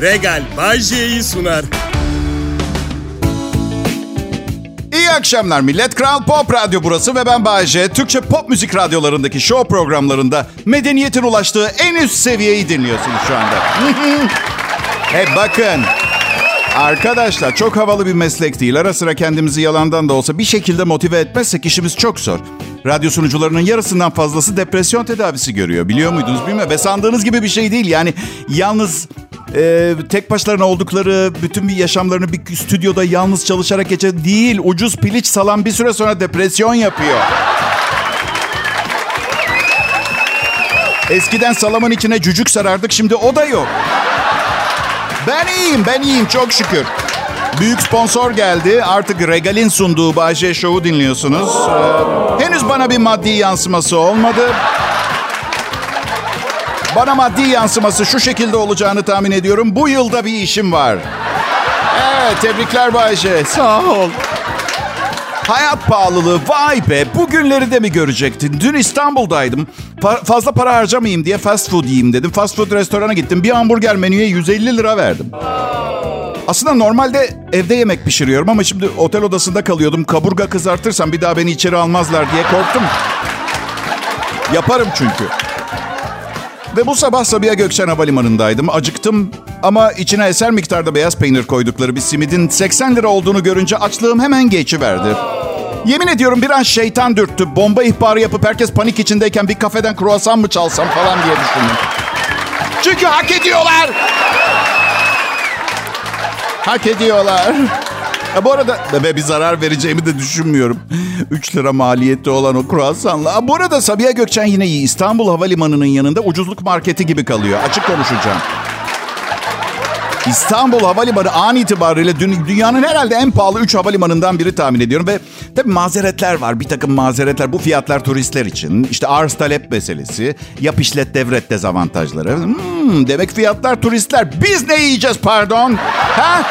Regal Bay J'yi sunar. İyi akşamlar millet. Kral Pop Radyo burası ve ben Bayece. Türkçe pop müzik radyolarındaki show programlarında medeniyetin ulaştığı en üst seviyeyi dinliyorsunuz şu anda. He bakın. Arkadaşlar çok havalı bir meslek değil. Ara sıra kendimizi yalandan da olsa bir şekilde motive etmezsek işimiz çok zor. Radyo sunucularının yarısından fazlası depresyon tedavisi görüyor. Biliyor muydunuz bilmiyorum. Ve sandığınız gibi bir şey değil. Yani yalnız e, tek başlarına oldukları bütün bir yaşamlarını bir stüdyoda yalnız çalışarak geçe değil. Ucuz piliç salan bir süre sonra depresyon yapıyor. Eskiden salamın içine cücük sarardık şimdi o da yok. Ben iyiyim, ben iyiyim çok şükür. Büyük sponsor geldi. Artık Regal'in sunduğu Bahçe Show'u dinliyorsunuz. Ee, henüz bana bir maddi yansıması olmadı. Bana maddi yansıması şu şekilde olacağını tahmin ediyorum. Bu yılda bir işim var. Evet, tebrikler Bayce. Sağ ol. Hayat pahalılığı vay be bugünleri de mi görecektin? Dün İstanbul'daydım. Pa- fazla para harcamayayım diye fast food yiyeyim dedim. Fast food restorana gittim. Bir hamburger menüye 150 lira verdim. Aslında normalde evde yemek pişiriyorum ama şimdi otel odasında kalıyordum. Kaburga kızartırsam bir daha beni içeri almazlar diye korktum. Yaparım çünkü. Ve bu sabah Sabiha Gökçen Havalimanı'ndaydım. Acıktım ama içine eser miktarda beyaz peynir koydukları bir simidin 80 lira olduğunu görünce açlığım hemen geçiverdi. Yemin ediyorum bir an şeytan dürttü. Bomba ihbarı yapıp herkes panik içindeyken bir kafeden kruvasan mı çalsam falan diye düşündüm. Çünkü hak ediyorlar. Hak ediyorlar. Ya bu arada be bir zarar vereceğimi de düşünmüyorum. 3 lira maliyeti olan o kruvasanla. Ha, bu arada Sabiha Gökçen yine iyi. İstanbul Havalimanı'nın yanında ucuzluk marketi gibi kalıyor. Açık konuşacağım. İstanbul Havalimanı an itibariyle dünyanın herhalde en pahalı 3 havalimanından biri tahmin ediyorum. Ve tabii mazeretler var. Bir takım mazeretler. Bu fiyatlar turistler için. İşte arz talep meselesi. Yap işlet devret dezavantajları. Hmm, demek fiyatlar turistler. Biz ne yiyeceğiz pardon? Ha?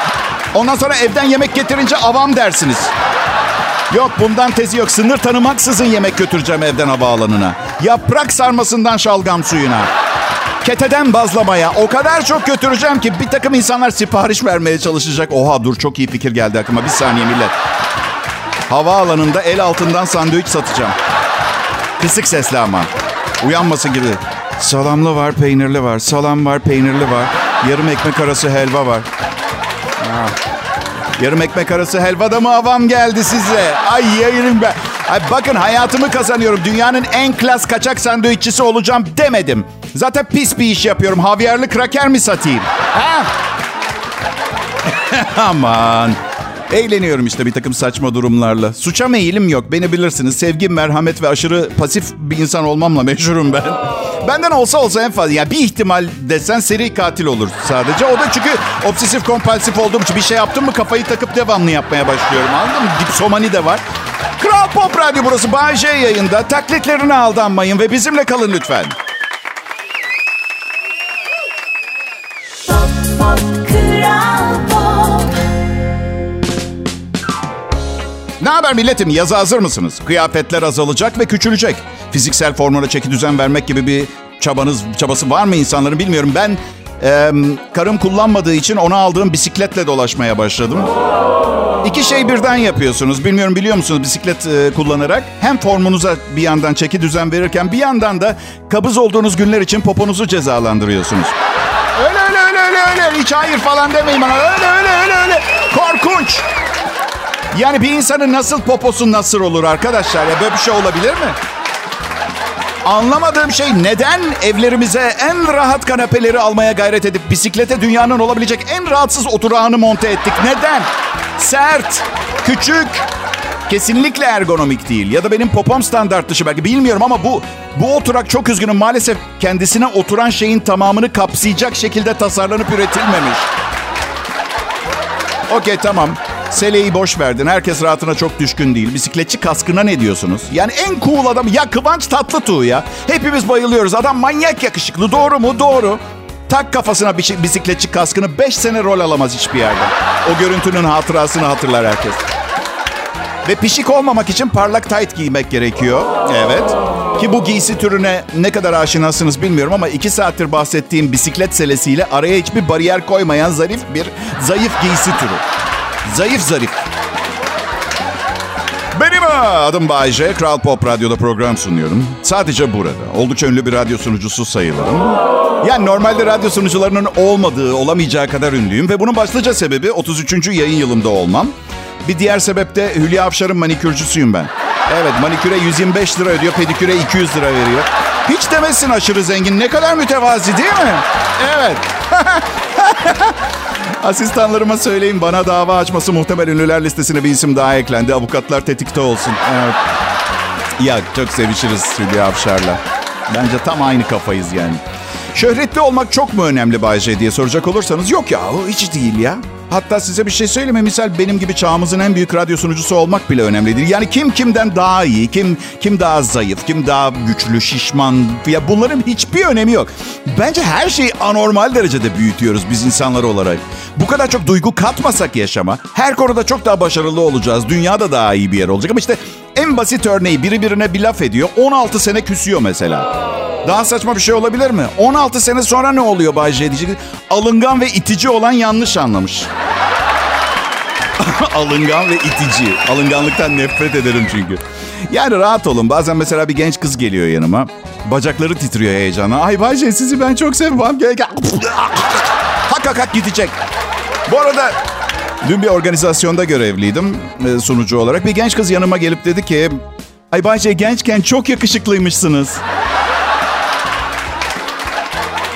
Ondan sonra evden yemek getirince avam dersiniz. Yok bundan tezi yok. Sınır tanımaksızın yemek götüreceğim evden havaalanına. Yaprak sarmasından şalgam suyuna. Keteden bazlamaya o kadar çok götüreceğim ki bir takım insanlar sipariş vermeye çalışacak. Oha dur çok iyi fikir geldi aklıma. Bir saniye millet. Havaalanında el altından sandviç satacağım. Kısık sesli ama. Uyanması gibi. Salamlı var, peynirli var. Salam var, peynirli var. Yarım ekmek arası helva var. Ha. Yarım ekmek arası helva da mı avam geldi size? Ay yayırım ben. Ay bakın hayatımı kazanıyorum. Dünyanın en klas kaçak sandviççisi olacağım demedim. Zaten pis bir iş yapıyorum. Havyarlı kraker mi satayım? Ha? Aman. Eğleniyorum işte bir takım saçma durumlarla. Suça meyilim yok. Beni bilirsiniz. Sevgi, merhamet ve aşırı pasif bir insan olmamla meşhurum ben. Benden olsa olsa en fazla. Yani bir ihtimal desen seri katil olur sadece. O da çünkü obsesif kompulsif olduğum için bir şey yaptım mı kafayı takıp devamlı yapmaya başlıyorum. Anladın mı? Dipsomani de var. Kral Pop Radyo burası. Bay J yayında. Taklitlerine aldanmayın ve bizimle kalın lütfen. Ne haber milletim? Yaza hazır mısınız? Kıyafetler azalacak ve küçülecek. Fiziksel formuna çeki düzen vermek gibi bir çabanız çabası var mı insanların bilmiyorum. Ben e, karım kullanmadığı için ona aldığım bisikletle dolaşmaya başladım. İki şey birden yapıyorsunuz. Bilmiyorum biliyor musunuz bisiklet e, kullanarak? Hem formunuza bir yandan çeki düzen verirken bir yandan da kabız olduğunuz günler için poponuzu cezalandırıyorsunuz. Öyle öyle öyle öyle öyle. Hiç hayır falan demeyin bana. Öyle öyle öyle öyle. Korkunç. Yani bir insanın nasıl poposu nasıl olur arkadaşlar? Ya böyle bir şey olabilir mi? Anlamadığım şey neden evlerimize en rahat kanepeleri almaya gayret edip bisiklete dünyanın olabilecek en rahatsız oturağını monte ettik? Neden? Sert, küçük, kesinlikle ergonomik değil. Ya da benim popom standart dışı belki bilmiyorum ama bu bu oturak çok üzgünüm maalesef kendisine oturan şeyin tamamını kapsayacak şekilde tasarlanıp üretilmemiş. Okey tamam. Seleyi boş verdin. Herkes rahatına çok düşkün değil. Bisikletçi kaskına ne diyorsunuz? Yani en cool adam ya Kıvanç Tatlıtuğ ya. Hepimiz bayılıyoruz. Adam manyak yakışıklı. Doğru mu? Doğru. Tak kafasına bisikletçi kaskını 5 sene rol alamaz hiçbir yerde. O görüntünün hatırasını hatırlar herkes. Ve pişik olmamak için parlak tight giymek gerekiyor. Evet. Ki bu giysi türüne ne kadar aşinasınız bilmiyorum ama iki saattir bahsettiğim bisiklet selesiyle araya hiçbir bariyer koymayan zarif bir zayıf giysi türü. Zayıf zarif. Benim adım Bayece. Kral Pop Radyo'da program sunuyorum. Sadece burada. Oldukça ünlü bir radyo sunucusu sayılırım. Yani normalde radyo sunucularının olmadığı, olamayacağı kadar ünlüyüm. Ve bunun başlıca sebebi 33. yayın yılımda olmam. Bir diğer sebep de Hülya Avşar'ın manikürcüsüyüm ben. Evet maniküre 125 lira ödüyor, pediküre 200 lira veriyor. Hiç demesin aşırı zengin. Ne kadar mütevazi değil mi? Evet. Asistanlarıma söyleyin bana dava açması muhtemel ünlüler listesine bir isim daha eklendi. Avukatlar tetikte olsun. Evet. Ya çok sevişiriz Hülya Avşar'la. Bence tam aynı kafayız yani. Şöhretli olmak çok mu önemli Bayce diye soracak olursanız yok ya hiç değil ya. Hatta size bir şey söyleme misal benim gibi çağımızın en büyük radyo sunucusu olmak bile önemli değil. Yani kim kimden daha iyi, kim kim daha zayıf, kim daha güçlü, şişman ya bunların hiçbir önemi yok. Bence her şeyi anormal derecede büyütüyoruz biz insanlar olarak. Bu kadar çok duygu katmasak yaşama her konuda çok daha başarılı olacağız. Dünya da daha iyi bir yer olacak ama işte en basit örneği biri birine bir laf ediyor 16 sene küsüyor mesela. Daha saçma bir şey olabilir mi? 16 sene sonra ne oluyor Bay J diyecek. Alıngan ve itici olan yanlış anlamış. Alıngan ve itici. Alınganlıktan nefret ederim çünkü. Yani rahat olun. Bazen mesela bir genç kız geliyor yanıma. Bacakları titriyor heyecana. Ay Bay J sizi ben çok seviyorum. Gel gel. Hak hak hak gidecek. Bu arada dün bir organizasyonda görevliydim e, sunucu olarak. Bir genç kız yanıma gelip dedi ki... Ay Bay J gençken çok yakışıklıymışsınız.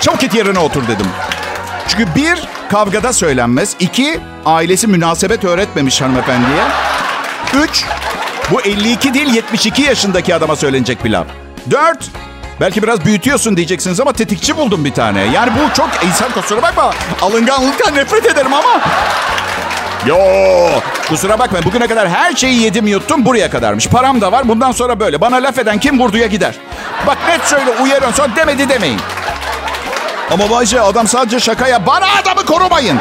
Çabuk git yerine otur dedim. Çünkü bir, kavgada söylenmez. İki, ailesi münasebet öğretmemiş hanımefendiye. Üç, bu 52 değil 72 yaşındaki adama söylenecek bir laf. Dört, belki biraz büyütüyorsun diyeceksiniz ama tetikçi buldum bir tane. Yani bu çok insan kusura bakma. Alınganlıktan nefret ederim ama. Yo, kusura bakmayın. Bugüne kadar her şeyi yedim yuttum buraya kadarmış. Param da var. Bundan sonra böyle. Bana laf eden kim vurduya gider. Bak net söyle uyarın sonra demedi demeyin. Ama Bayce adam sadece şakaya bana adamı korumayın.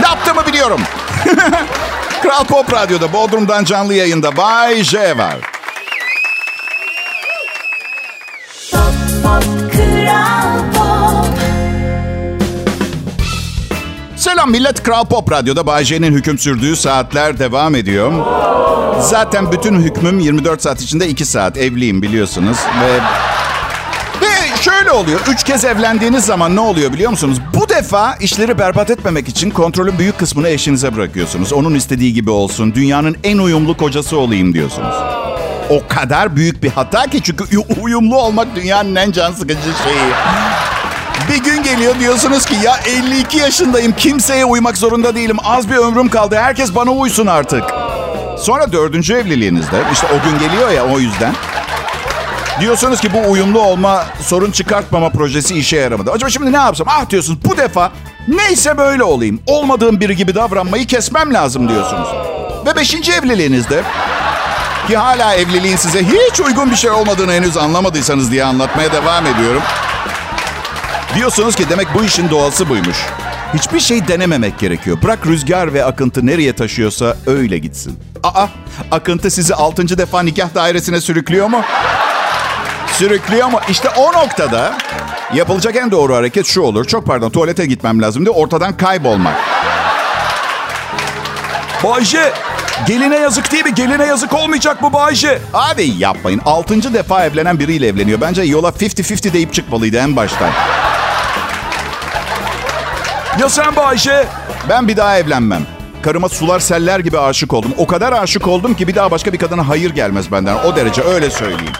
Ne yaptığımı biliyorum. Kral Pop Radyo'da Bodrum'dan canlı yayında Bay J var. Pop, pop, Kral Pop. Selam millet Kral Pop Radyo'da Bay J'nin hüküm sürdüğü saatler devam ediyor. Zaten bütün hükmüm 24 saat içinde 2 saat. Evliyim biliyorsunuz. Ve şöyle oluyor. Üç kez evlendiğiniz zaman ne oluyor biliyor musunuz? Bu defa işleri berbat etmemek için kontrolün büyük kısmını eşinize bırakıyorsunuz. Onun istediği gibi olsun. Dünyanın en uyumlu kocası olayım diyorsunuz. O kadar büyük bir hata ki çünkü uyumlu olmak dünyanın en can sıkıcı şeyi. Bir gün geliyor diyorsunuz ki ya 52 yaşındayım kimseye uymak zorunda değilim. Az bir ömrüm kaldı herkes bana uysun artık. Sonra dördüncü evliliğinizde işte o gün geliyor ya o yüzden. Diyorsunuz ki bu uyumlu olma, sorun çıkartmama projesi işe yaramadı. Acaba şimdi ne yapsam? Ah diyorsunuz bu defa neyse böyle olayım. Olmadığım biri gibi davranmayı kesmem lazım diyorsunuz. Ve beşinci evliliğinizde ki hala evliliğin size hiç uygun bir şey olmadığını henüz anlamadıysanız diye anlatmaya devam ediyorum. Diyorsunuz ki demek bu işin doğası buymuş. Hiçbir şey denememek gerekiyor. Bırak rüzgar ve akıntı nereye taşıyorsa öyle gitsin. Aa, akıntı sizi altıncı defa nikah dairesine sürüklüyor mu? Sürüklüyor mu? İşte o noktada yapılacak en doğru hareket şu olur. Çok pardon tuvalete gitmem lazım diye ortadan kaybolmak. Bayce, geline yazık değil mi? Geline yazık olmayacak mı Bayce? Hadi yapmayın. Altıncı defa evlenen biriyle evleniyor. Bence yola 50-50 deyip çıkmalıydı en baştan. Ya sen Bayce? Ben bir daha evlenmem. Karıma sular seller gibi aşık oldum. O kadar aşık oldum ki bir daha başka bir kadına hayır gelmez benden. O derece öyle söyleyeyim.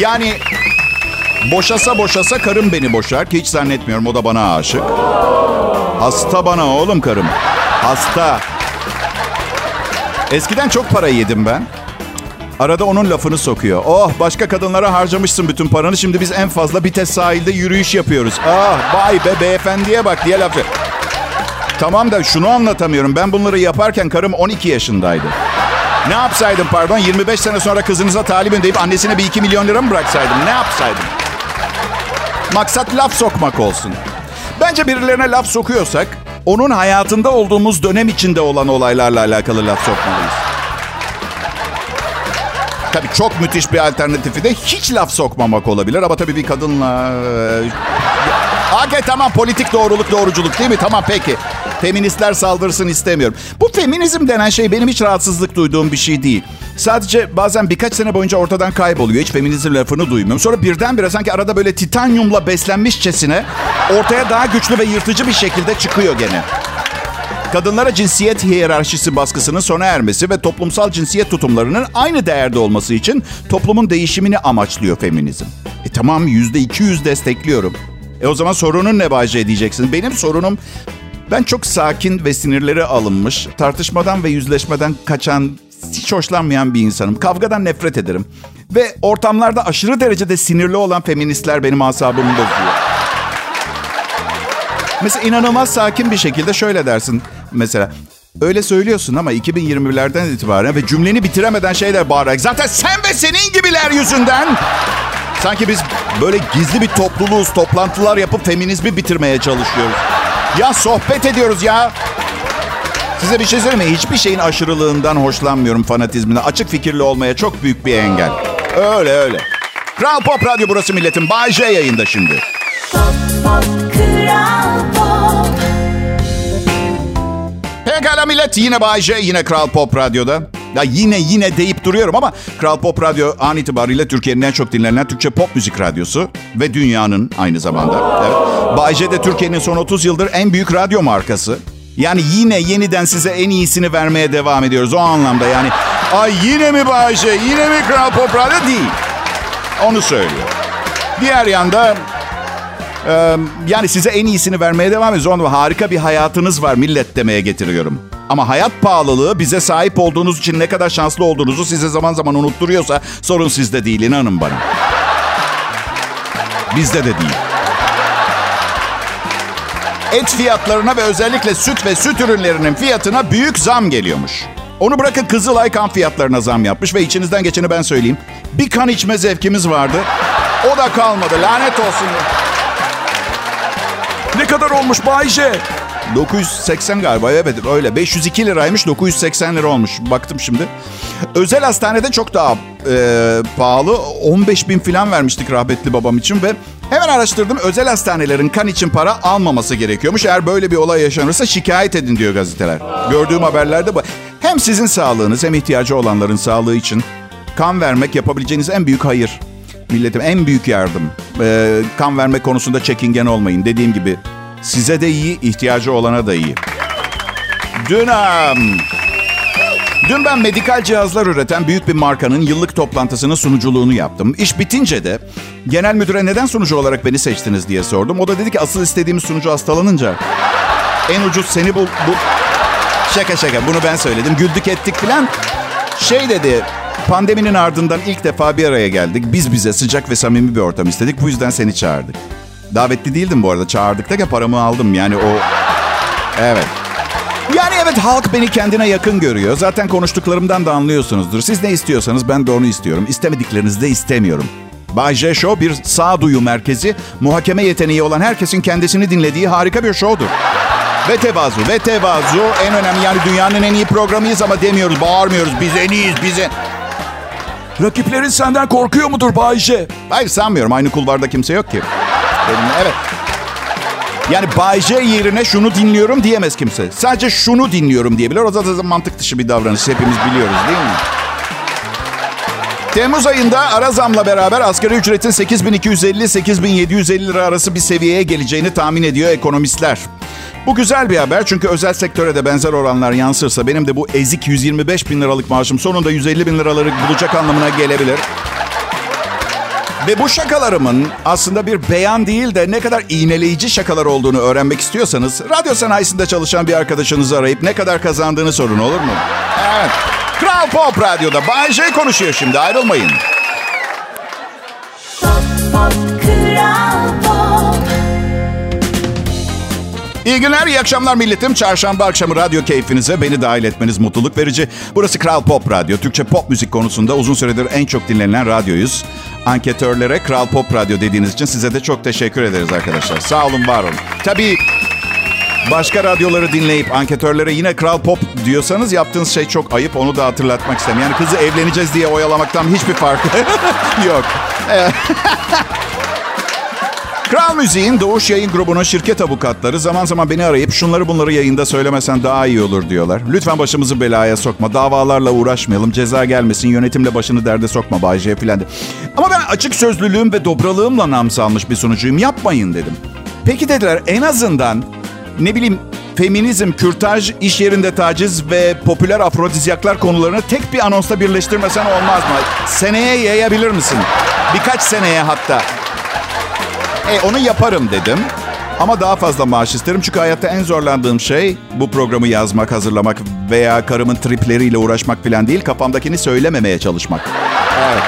Yani boşasa boşasa karım beni boşar ki hiç zannetmiyorum o da bana aşık. Hasta bana oğlum karım. Hasta. Eskiden çok para yedim ben. Arada onun lafını sokuyor. Oh başka kadınlara harcamışsın bütün paranı. Şimdi biz en fazla Bites sahilde yürüyüş yapıyoruz. Ah vay be beyefendiye bak diye lafı. Tamam da şunu anlatamıyorum. Ben bunları yaparken karım 12 yaşındaydı. Ne yapsaydım pardon? 25 sene sonra kızınıza talibim deyip annesine bir 2 milyon lira mı bıraksaydım? Ne yapsaydım? Maksat laf sokmak olsun. Bence birilerine laf sokuyorsak onun hayatında olduğumuz dönem içinde olan olaylarla alakalı laf sokmalıyız. Tabii çok müthiş bir alternatifi de hiç laf sokmamak olabilir. Ama tabii bir kadınla... Okey tamam politik doğruluk doğruculuk değil mi? Tamam peki. Feministler saldırsın istemiyorum. Bu feminizm denen şey benim hiç rahatsızlık duyduğum bir şey değil. Sadece bazen birkaç sene boyunca ortadan kayboluyor. Hiç feminizm lafını duymuyorum. Sonra birdenbire sanki arada böyle titanyumla beslenmişçesine ortaya daha güçlü ve yırtıcı bir şekilde çıkıyor gene. Kadınlara cinsiyet hiyerarşisi baskısının sona ermesi ve toplumsal cinsiyet tutumlarının aynı değerde olması için toplumun değişimini amaçlıyor feminizm. E tamam yüzde iki yüz destekliyorum. E o zaman sorunun ne Bayce diyeceksin. Benim sorunum ben çok sakin ve sinirleri alınmış, tartışmadan ve yüzleşmeden kaçan, hiç hoşlanmayan bir insanım. Kavgadan nefret ederim. Ve ortamlarda aşırı derecede sinirli olan feministler benim asabımı bozuyor. Mesela inanılmaz sakin bir şekilde şöyle dersin. Mesela öyle söylüyorsun ama 2020'lerden itibaren ve cümleni bitiremeden şeyler bağırarak zaten sen ve senin gibiler yüzünden sanki biz böyle gizli bir topluluğuz, toplantılar yapıp feminizmi bitirmeye çalışıyoruz. Ya sohbet ediyoruz ya. Size bir şey söyleyeyim mi? Hiçbir şeyin aşırılığından hoşlanmıyorum fanatizminden. Açık fikirli olmaya çok büyük bir engel. Öyle öyle. Kral Pop Radyo burası milletin. Bay J yayında şimdi. Pop pop kral pop Pekala millet yine Bay J, yine Kral Pop Radyo'da. Ya yine yine deyip duruyorum ama Kral Pop Radyo an itibariyle Türkiye'nin en çok dinlenen Türkçe pop müzik radyosu ve dünyanın aynı zamanda. Evet. Bay J de Türkiye'nin son 30 yıldır en büyük radyo markası. Yani yine yeniden size en iyisini vermeye devam ediyoruz o anlamda yani. Ay yine mi Bay J, yine mi Kral Pop Radyo değil. Onu söylüyor. Diğer yanda yani size en iyisini vermeye devam ediyoruz. Onu harika bir hayatınız var millet demeye getiriyorum. Ama hayat pahalılığı bize sahip olduğunuz için ne kadar şanslı olduğunuzu size zaman zaman unutturuyorsa sorun sizde değil inanın bana. Bizde de değil. Et fiyatlarına ve özellikle süt ve süt ürünlerinin fiyatına büyük zam geliyormuş. Onu bırakın Kızılay kan fiyatlarına zam yapmış ve içinizden geçeni ben söyleyeyim. Bir kan içme zevkimiz vardı. O da kalmadı. Lanet olsun. Ne kadar olmuş Bayce? 980 galiba evet öyle. 502 liraymış 980 lira olmuş. Baktım şimdi. Özel hastanede çok daha e, pahalı. 15 bin falan vermiştik rahmetli babam için ve hemen araştırdım. Özel hastanelerin kan için para almaması gerekiyormuş. Eğer böyle bir olay yaşanırsa şikayet edin diyor gazeteler. Gördüğüm haberlerde bu. Hem sizin sağlığınız hem ihtiyacı olanların sağlığı için kan vermek yapabileceğiniz en büyük hayır. Milletim en büyük yardım. Ee, kan verme konusunda çekingen olmayın. Dediğim gibi size de iyi, ihtiyacı olana da iyi. Dün, dün ben medikal cihazlar üreten büyük bir markanın yıllık toplantısının sunuculuğunu yaptım. İş bitince de genel müdüre neden sunucu olarak beni seçtiniz diye sordum. O da dedi ki asıl istediğimiz sunucu hastalanınca en ucuz seni bul... bul... Şaka şaka bunu ben söyledim. Güldük ettik falan. Şey dedi Pandeminin ardından ilk defa bir araya geldik. Biz bize sıcak ve samimi bir ortam istedik. Bu yüzden seni çağırdık. Davetli değildim bu arada. Çağırdık da paramı aldım. Yani o... Evet. Yani evet halk beni kendine yakın görüyor. Zaten konuştuklarımdan da anlıyorsunuzdur. Siz ne istiyorsanız ben de onu istiyorum. İstemediklerinizi de istemiyorum. Bay J Show bir sağduyu merkezi. Muhakeme yeteneği olan herkesin kendisini dinlediği harika bir showdur. Ve tevazu, ve tevazu en önemli. Yani dünyanın en iyi programıyız ama demiyoruz, bağırmıyoruz. Biz en iyiyiz, bize... Rakiplerin senden korkuyor mudur Bayce? Hayır sanmıyorum. Aynı kulvarda kimse yok ki. Benim, evet. Yani Bayce yerine şunu dinliyorum diyemez kimse. Sadece şunu dinliyorum diyebilir. O zaten mantık dışı bir davranış. Hepimiz biliyoruz değil mi? Temmuz ayında ara zamla beraber asgari ücretin 8250-8750 lira arası bir seviyeye geleceğini tahmin ediyor ekonomistler. Bu güzel bir haber çünkü özel sektöre de benzer oranlar yansırsa benim de bu ezik 125 bin liralık maaşım sonunda 150 bin liraları bulacak anlamına gelebilir. Ve bu şakalarımın aslında bir beyan değil de ne kadar iğneleyici şakalar olduğunu öğrenmek istiyorsanız... ...radyo sanayisinde çalışan bir arkadaşınızı arayıp ne kadar kazandığını sorun olur mu? Evet. Kral Pop Radyo'da Bay J konuşuyor şimdi ayrılmayın. Pop pop kral pop İyi günler, iyi akşamlar milletim. Çarşamba akşamı radyo keyfinize beni dahil etmeniz mutluluk verici. Burası Kral Pop Radyo. Türkçe pop müzik konusunda uzun süredir en çok dinlenen radyoyuz. Anketörlere Kral Pop Radyo dediğiniz için size de çok teşekkür ederiz arkadaşlar. Sağ olun, var olun. Tabii Başka radyoları dinleyip anketörlere yine Kral Pop diyorsanız yaptığınız şey çok ayıp. Onu da hatırlatmak istem. Yani kızı evleneceğiz diye oyalamaktan hiçbir farkı yok. Kral Müziğin Doğuş Yayın Grubu'nun şirket avukatları zaman zaman beni arayıp şunları bunları yayında söylemesen daha iyi olur diyorlar. Lütfen başımızı belaya sokma, davalarla uğraşmayalım, ceza gelmesin, yönetimle başını derde sokma Bay J filan. Ama ben açık sözlülüğüm ve dobralığımla nam salmış bir sunucuyum. Yapmayın dedim. Peki dediler en azından ne bileyim feminizm, kürtaj, iş yerinde taciz ve popüler afrodizyaklar konularını tek bir anonsta birleştirmesen olmaz mı? Seneye yayabilir misin? Birkaç seneye hatta. E, onu yaparım dedim. Ama daha fazla maaş isterim çünkü hayatta en zorlandığım şey bu programı yazmak, hazırlamak veya karımın tripleriyle uğraşmak falan değil, kafamdakini söylememeye çalışmak. Evet.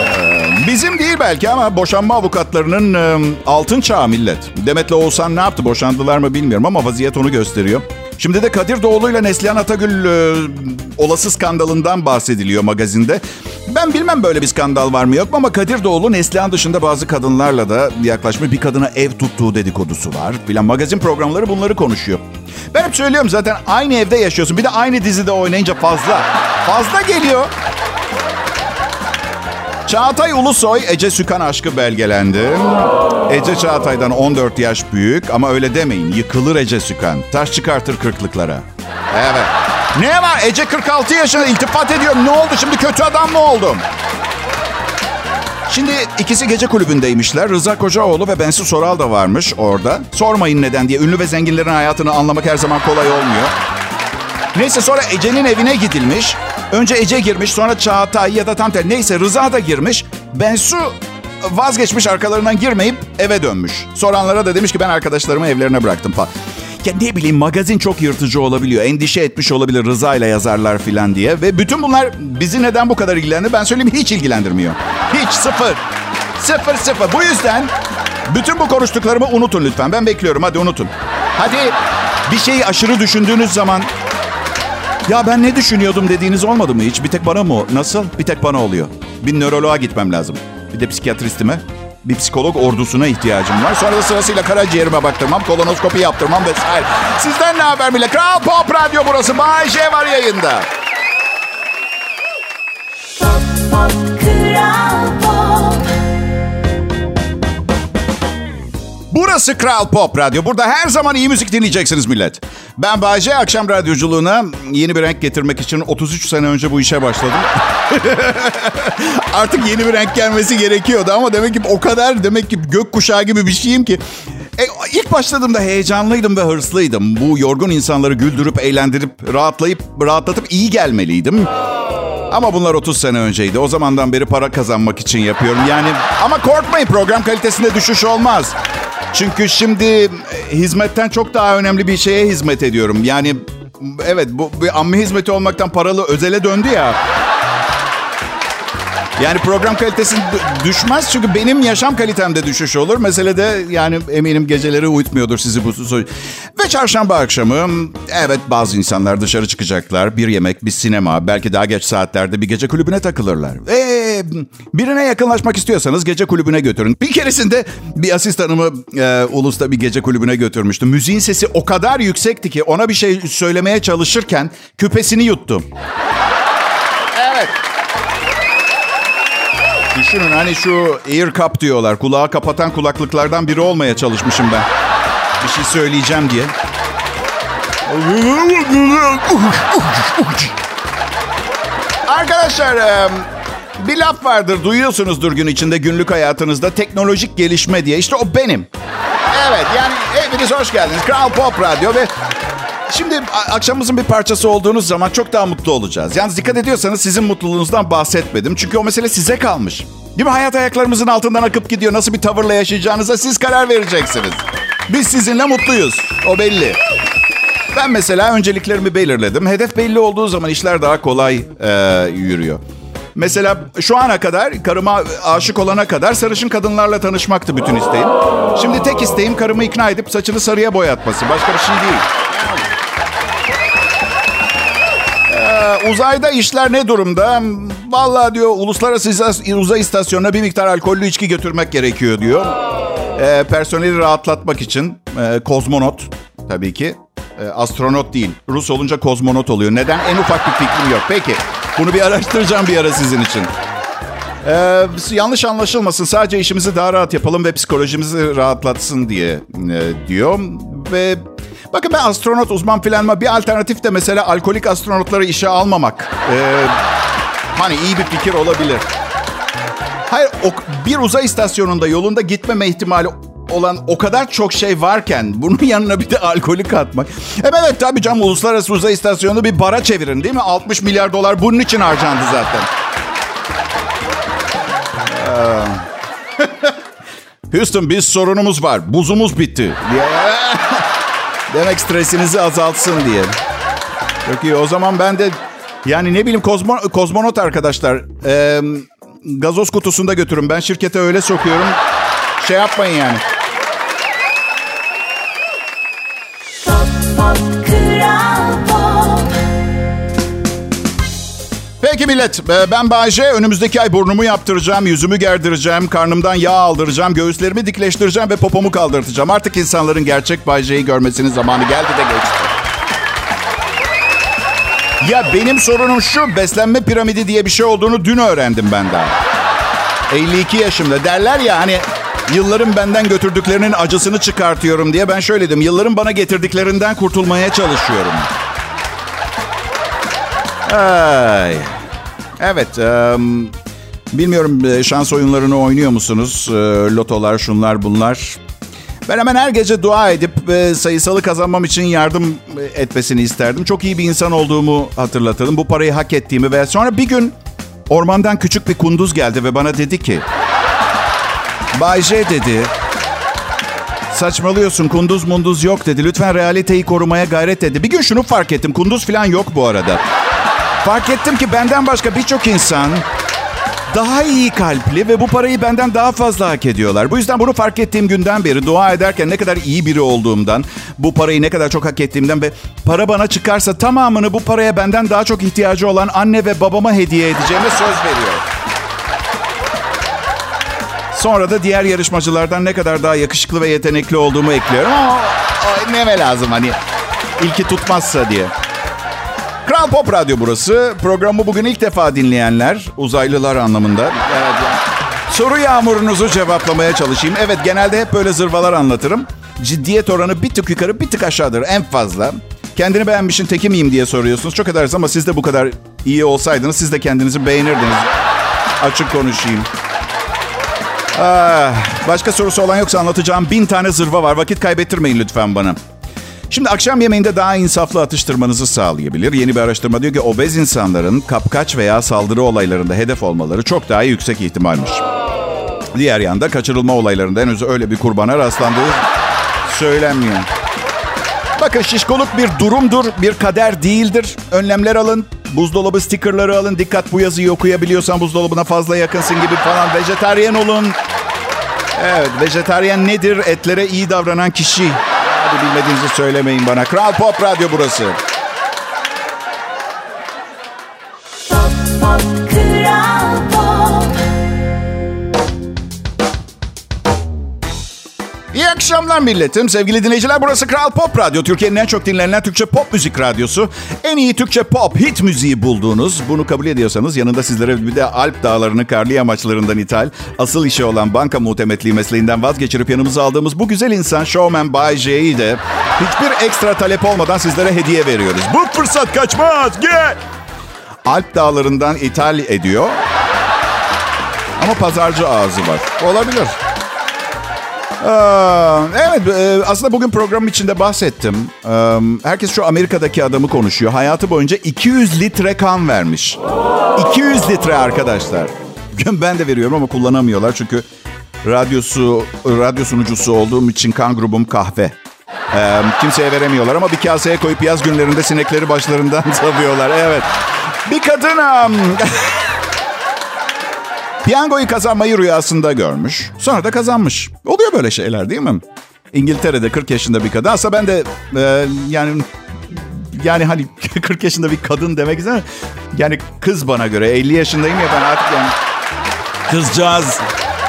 Ee, Bizim değil belki ama boşanma avukatlarının e, altın çağı millet. Demet'le Oğuzhan ne yaptı? Boşandılar mı bilmiyorum ama vaziyet onu gösteriyor. Şimdi de Kadir Doğulu ile Neslihan Atagül e, olası skandalından bahsediliyor magazinde. Ben bilmem böyle bir skandal var mı yok mu ama Kadir Doğulu Neslihan dışında bazı kadınlarla da yaklaşmış. Bir kadına ev tuttuğu dedikodusu var filan. Magazin programları bunları konuşuyor. Ben hep söylüyorum zaten aynı evde yaşıyorsun. Bir de aynı dizide oynayınca fazla. Fazla geliyor. Çağatay Ulusoy, Ece Sükan aşkı belgelendi. Ece Çağatay'dan 14 yaş büyük ama öyle demeyin. Yıkılır Ece Sükan. Taş çıkartır kırklıklara. Evet. Ne var? Ece 46 yaşında iltifat ediyorum. Ne oldu şimdi? Kötü adam mı oldum? Şimdi ikisi gece kulübündeymişler. Rıza Kocaoğlu ve Bensu Soral da varmış orada. Sormayın neden diye. Ünlü ve zenginlerin hayatını anlamak her zaman kolay olmuyor. Neyse sonra Ece'nin evine gidilmiş. Önce Ece girmiş sonra Çağatay ya da tam tersi. Neyse Rıza da girmiş. Bensu vazgeçmiş arkalarından girmeyip eve dönmüş. Soranlara da demiş ki ben arkadaşlarımı evlerine bıraktım falan. Ya ne bileyim magazin çok yırtıcı olabiliyor. Endişe etmiş olabilir Rıza ile yazarlar filan diye. Ve bütün bunlar bizi neden bu kadar ilgilendi ben söyleyeyim hiç ilgilendirmiyor. Hiç sıfır. Sıfır sıfır. Bu yüzden bütün bu konuştuklarımı unutun lütfen. Ben bekliyorum hadi unutun. Hadi bir şeyi aşırı düşündüğünüz zaman ya ben ne düşünüyordum dediğiniz olmadı mı hiç? Bir tek bana mı? Nasıl? Bir tek bana oluyor. Bir nöroloğa gitmem lazım. Bir de psikiyatristime. Bir psikolog ordusuna ihtiyacım var. Sonra da sırasıyla karaciğerime baktırmam, kolonoskopi yaptırmam vesaire. Sizden ne haber bile? Kral Pop Radyo burası. Bay J var yayında. Pop pop kral Burası Kral Pop Radyo. Burada her zaman iyi müzik dinleyeceksiniz millet. Ben Bayce akşam radyoculuğuna yeni bir renk getirmek için 33 sene önce bu işe başladım. Artık yeni bir renk gelmesi gerekiyordu ama demek ki o kadar demek ki gökkuşağı gibi bir şeyim ki. E, ilk başladığımda heyecanlıydım ve hırslıydım. Bu yorgun insanları güldürüp, eğlendirip, rahatlayıp, rahatlatıp iyi gelmeliydim. Ama bunlar 30 sene önceydi. O zamandan beri para kazanmak için yapıyorum. Yani ama korkmayın program kalitesinde düşüş olmaz. Çünkü şimdi e, hizmetten çok daha önemli bir şeye hizmet ediyorum. Yani evet bu bir amme hizmeti olmaktan paralı özele döndü ya. Yani program kalitesi düşmez çünkü benim yaşam kalitemde düşüş olur. Mesele de yani eminim geceleri uyutmuyordur sizi bu soru. Ve çarşamba akşamı evet bazı insanlar dışarı çıkacaklar. Bir yemek, bir sinema, belki daha geç saatlerde bir gece kulübüne takılırlar. Ve birine yakınlaşmak istiyorsanız gece kulübüne götürün. Bir keresinde bir asistanımı e, Ulus'ta bir gece kulübüne götürmüştüm. Müziğin sesi o kadar yüksekti ki ona bir şey söylemeye çalışırken küpesini yuttum. Evet. Düşünün hani şu ear cup diyorlar. Kulağı kapatan kulaklıklardan biri olmaya çalışmışım ben. Bir şey söyleyeceğim diye. Arkadaşlar bir laf vardır duyuyorsunuzdur gün içinde günlük hayatınızda teknolojik gelişme diye. İşte o benim. Evet yani hepiniz hoş geldiniz. Kral Pop Radyo ve Şimdi akşamımızın bir parçası olduğunuz zaman çok daha mutlu olacağız. Yalnız dikkat ediyorsanız sizin mutluluğunuzdan bahsetmedim. Çünkü o mesele size kalmış. Değil mi? Hayat ayaklarımızın altından akıp gidiyor. Nasıl bir tavırla yaşayacağınıza siz karar vereceksiniz. Biz sizinle mutluyuz. O belli. Ben mesela önceliklerimi belirledim. Hedef belli olduğu zaman işler daha kolay e, yürüyor. Mesela şu ana kadar karıma aşık olana kadar sarışın kadınlarla tanışmaktı bütün isteğim. Şimdi tek isteğim karımı ikna edip saçını sarıya boyatması. Başka bir şey değil. Ee, uzayda işler ne durumda? Vallahi diyor uluslararası uzay istasyonuna bir miktar alkollü içki götürmek gerekiyor diyor. e, personeli rahatlatmak için e, kozmonot tabii ki. E, astronot değil. Rus olunca kozmonot oluyor. Neden? En ufak bir fikrim yok. Peki. Bunu bir araştıracağım bir ara sizin için. Ee, yanlış anlaşılmasın. Sadece işimizi daha rahat yapalım ve psikolojimizi rahatlatsın diye e, diyor. Ve bakın ben astronot uzman filan ama bir alternatif de mesela alkolik astronotları işe almamak. Ee, hani iyi bir fikir olabilir. Hayır bir uzay istasyonunda yolunda gitmeme ihtimali olan o kadar çok şey varken bunun yanına bir de alkolü katmak. E evet tabii canım uluslararası uzay istasyonunu bir bara çevirin değil mi? 60 milyar dolar bunun için harcandı zaten. Houston biz sorunumuz var. Buzumuz bitti. Demek stresinizi azaltsın diye. Çok iyi. O zaman ben de yani ne bileyim kozmo, kozmonot arkadaşlar. E, gazoz kutusunda götürün. Ben şirkete öyle sokuyorum. Şey yapmayın yani. Peki millet, e, ben Bayce. Önümüzdeki ay burnumu yaptıracağım, yüzümü gerdireceğim, karnımdan yağ aldıracağım, göğüslerimi dikleştireceğim ve popomu kaldırtacağım. Artık insanların gerçek Bayce'yi görmesinin zamanı geldi de geçti. Ya benim sorunum şu, beslenme piramidi diye bir şey olduğunu dün öğrendim ben daha. 52 yaşımda. Derler ya hani yılların benden götürdüklerinin acısını çıkartıyorum diye. Ben şöyle dedim, yılların bana getirdiklerinden kurtulmaya çalışıyorum. Ay. Evet. em, bilmiyorum şans oyunlarını oynuyor musunuz? Lotolar, şunlar, bunlar. Ben hemen her gece dua edip sayısalı kazanmam için yardım etmesini isterdim. Çok iyi bir insan olduğumu hatırlatalım. Bu parayı hak ettiğimi ve sonra bir gün ormandan küçük bir kunduz geldi ve bana dedi ki... Bay J dedi... Saçmalıyorsun kunduz munduz yok dedi. Lütfen realiteyi korumaya gayret dedi. Bir gün şunu fark ettim. Kunduz falan yok bu arada. Fark ettim ki benden başka birçok insan daha iyi kalpli ve bu parayı benden daha fazla hak ediyorlar. Bu yüzden bunu fark ettiğim günden beri dua ederken ne kadar iyi biri olduğumdan, bu parayı ne kadar çok hak ettiğimden ve para bana çıkarsa tamamını bu paraya benden daha çok ihtiyacı olan anne ve babama hediye edeceğime söz veriyorum. Sonra da diğer yarışmacılardan ne kadar daha yakışıklı ve yetenekli olduğumu ekliyorum ama neme lazım hani ilki tutmazsa diye. Kral Pop Radyo burası. Programı bugün ilk defa dinleyenler, uzaylılar anlamında. Evet. Soru yağmurunuzu cevaplamaya çalışayım. Evet genelde hep böyle zırvalar anlatırım. Ciddiyet oranı bir tık yukarı bir tık aşağıdır en fazla. Kendini beğenmişin teki miyim diye soruyorsunuz. Çok ederiz ama siz de bu kadar iyi olsaydınız siz de kendinizi beğenirdiniz. Açık konuşayım. Ah, başka sorusu olan yoksa anlatacağım bin tane zırva var. Vakit kaybettirmeyin lütfen bana. Şimdi akşam yemeğinde daha insaflı atıştırmanızı sağlayabilir. Yeni bir araştırma diyor ki obez insanların kapkaç veya saldırı olaylarında hedef olmaları çok daha yüksek ihtimalmiş. Diğer yanda kaçırılma olaylarında henüz öyle bir kurbana rastlandığı söylenmiyor. Bakın şişkoluk bir durumdur, bir kader değildir. Önlemler alın, buzdolabı stikerleri alın. Dikkat bu yazıyı okuyabiliyorsan buzdolabına fazla yakınsın gibi falan. Vejetaryen olun. Evet, vejetaryen nedir? Etlere iyi davranan kişi. Hadi bilmediğinizi söylemeyin bana. Kral Pop Radyo burası. Akşamlar milletim. Sevgili dinleyiciler burası Kral Pop Radyo. Türkiye'nin en çok dinlenen Türkçe pop müzik radyosu. En iyi Türkçe pop hit müziği bulduğunuz. Bunu kabul ediyorsanız yanında sizlere bir de Alp dağlarını karlı yamaçlarından ithal. Asıl işi olan banka muhtemetliği mesleğinden vazgeçirip yanımıza aldığımız bu güzel insan Showman Bay J'yi de hiçbir ekstra talep olmadan sizlere hediye veriyoruz. Bu fırsat kaçmaz. Gel. Alp dağlarından ithal ediyor. Ama pazarcı ağzı var. Olabilir. Aa, Evet e, aslında bugün programın içinde bahsettim. Ee, Herkes şu Amerika'daki adamı konuşuyor. Hayatı boyunca 200 litre kan vermiş. 200 litre arkadaşlar. Ben de veriyorum ama kullanamıyorlar çünkü radyosu radyo sunucusu olduğum için kan grubum kahve. Ee, kimseye veremiyorlar ama bir kaseye koyup yaz günlerinde sinekleri başlarından savıyorlar. Evet. Bir kadın am, Piyangoyu kazanmayı rüyasında görmüş. Sonra da kazanmış. Oluyor böyle şeyler değil mi? İngiltere'de 40 yaşında bir kadın. Aslında ben de e, yani yani hani 40 yaşında bir kadın demek istemem. Yani kız bana göre 50 yaşındayım ya ben artık yani kızcağız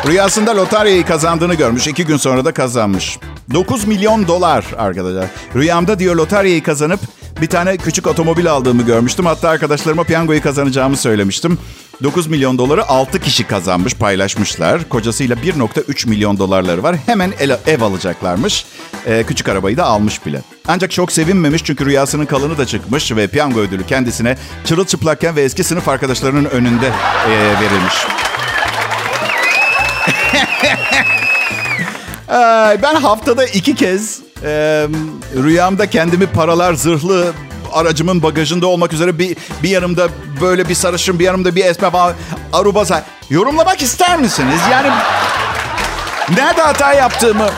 Rüyasında lotaryayı kazandığını görmüş. iki gün sonra da kazanmış. 9 milyon dolar arkadaşlar. Rüyamda diyor lotaryayı kazanıp bir tane küçük otomobil aldığımı görmüştüm. Hatta arkadaşlarıma piyangoyu kazanacağımı söylemiştim. 9 milyon doları 6 kişi kazanmış, paylaşmışlar. Kocasıyla 1.3 milyon dolarları var. Hemen el- ev alacaklarmış. Ee, küçük arabayı da almış bile. Ancak çok sevinmemiş çünkü rüyasının kalını da çıkmış ve piyango ödülü kendisine çırılçıplakken ve eski sınıf arkadaşlarının önünde ee, verilmiş. Ben haftada iki kez e, rüyamda kendimi paralar zırhlı aracımın bagajında olmak üzere bir, bir yanımda böyle bir sarışın bir yanımda bir esme falan arubaza yorumlamak ister misiniz? Yani nerede hata yaptığımı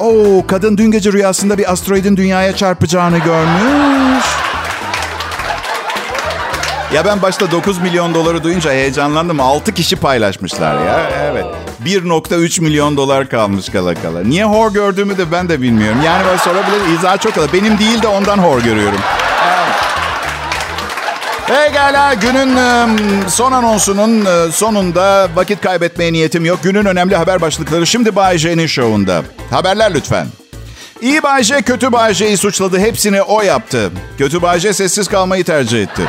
Oo, kadın dün gece rüyasında bir asteroidin dünyaya çarpacağını görmüş. Ya ben başta 9 milyon doları duyunca heyecanlandım. 6 kişi paylaşmışlar ya. Evet. 1.3 milyon dolar kalmış kala kala. Niye hor gördüğümü de ben de bilmiyorum. Yani böyle sorabilir izah çok kadar. Benim değil de ondan hor görüyorum. Evet. Pekala günün e, son anonsunun e, sonunda vakit kaybetmeye niyetim yok. Günün önemli haber başlıkları şimdi Bay J'nin şovunda. Haberler lütfen. İyi Bay J, kötü Bay J'yi suçladı. Hepsini o yaptı. Kötü Bay J sessiz kalmayı tercih etti.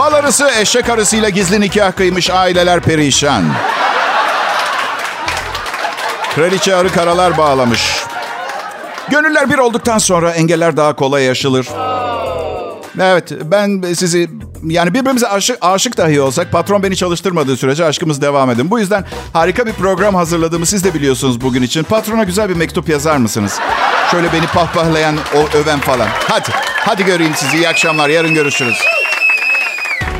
Bal arısı eşek arısıyla gizli nikah kıymış aileler perişan. Kraliçe arı karalar bağlamış. Gönüller bir olduktan sonra engeller daha kolay aşılır. Evet ben sizi yani birbirimize aşık, aşık dahi olsak patron beni çalıştırmadığı sürece aşkımız devam edin. Bu yüzden harika bir program hazırladığımı siz de biliyorsunuz bugün için. Patrona güzel bir mektup yazar mısınız? Şöyle beni pahpahlayan, o öven falan. Hadi, hadi göreyim sizi. İyi akşamlar. Yarın görüşürüz.